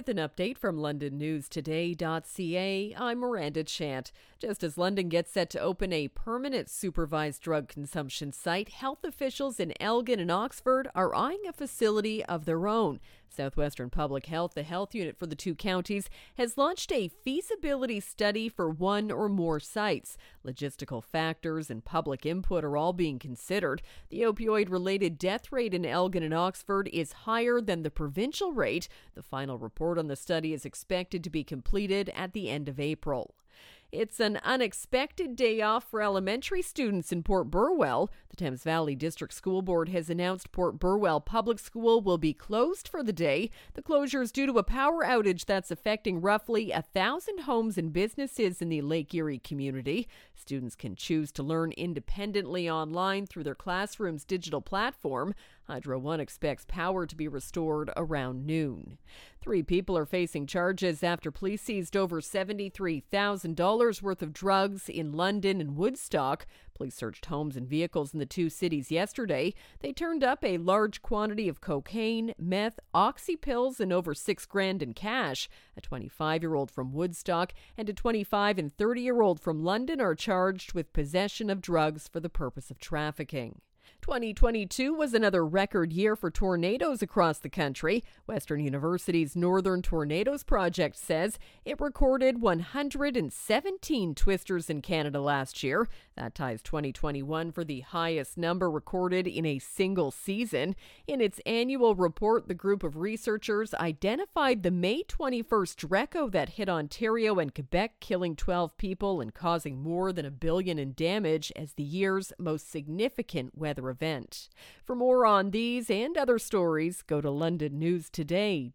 with an update from LondonNewsToday.ca, I'm Miranda Chant. Just as London gets set to open a permanent supervised drug consumption site, health officials in Elgin and Oxford are eyeing a facility of their own. Southwestern Public Health, the health unit for the two counties, has launched a feasibility study for one or more sites. Logistical factors and public input are all being considered. The opioid related death rate in Elgin and Oxford is higher than the provincial rate. The final report on the study is expected to be completed at the end of April. It's an unexpected day off for elementary students in Port Burwell. The Thames Valley District School Board has announced Port Burwell Public School will be closed for the day. The closure is due to a power outage that's affecting roughly a thousand homes and businesses in the Lake Erie community. Students can choose to learn independently online through their classroom's digital platform. Hydro One expects power to be restored around noon. Three people are facing charges after police seized over $73,000 worth of drugs in London and Woodstock. Police searched homes and vehicles in the two cities yesterday. They turned up a large quantity of cocaine, meth, oxy pills, and over six grand in cash. A 25 year old from Woodstock and a 25 and 30 year old from London are charged with possession of drugs for the purpose of trafficking. 2022 was another record year for tornadoes across the country. Western University's Northern Tornadoes Project says it recorded 117 twisters in Canada last year. That ties 2021 for the highest number recorded in a single season. In its annual report, the group of researchers identified the May 21st derecho that hit Ontario and Quebec, killing 12 people and causing more than a billion in damage as the year's most significant weather event. For more on these and other stories, go to londonnewstoday.ca.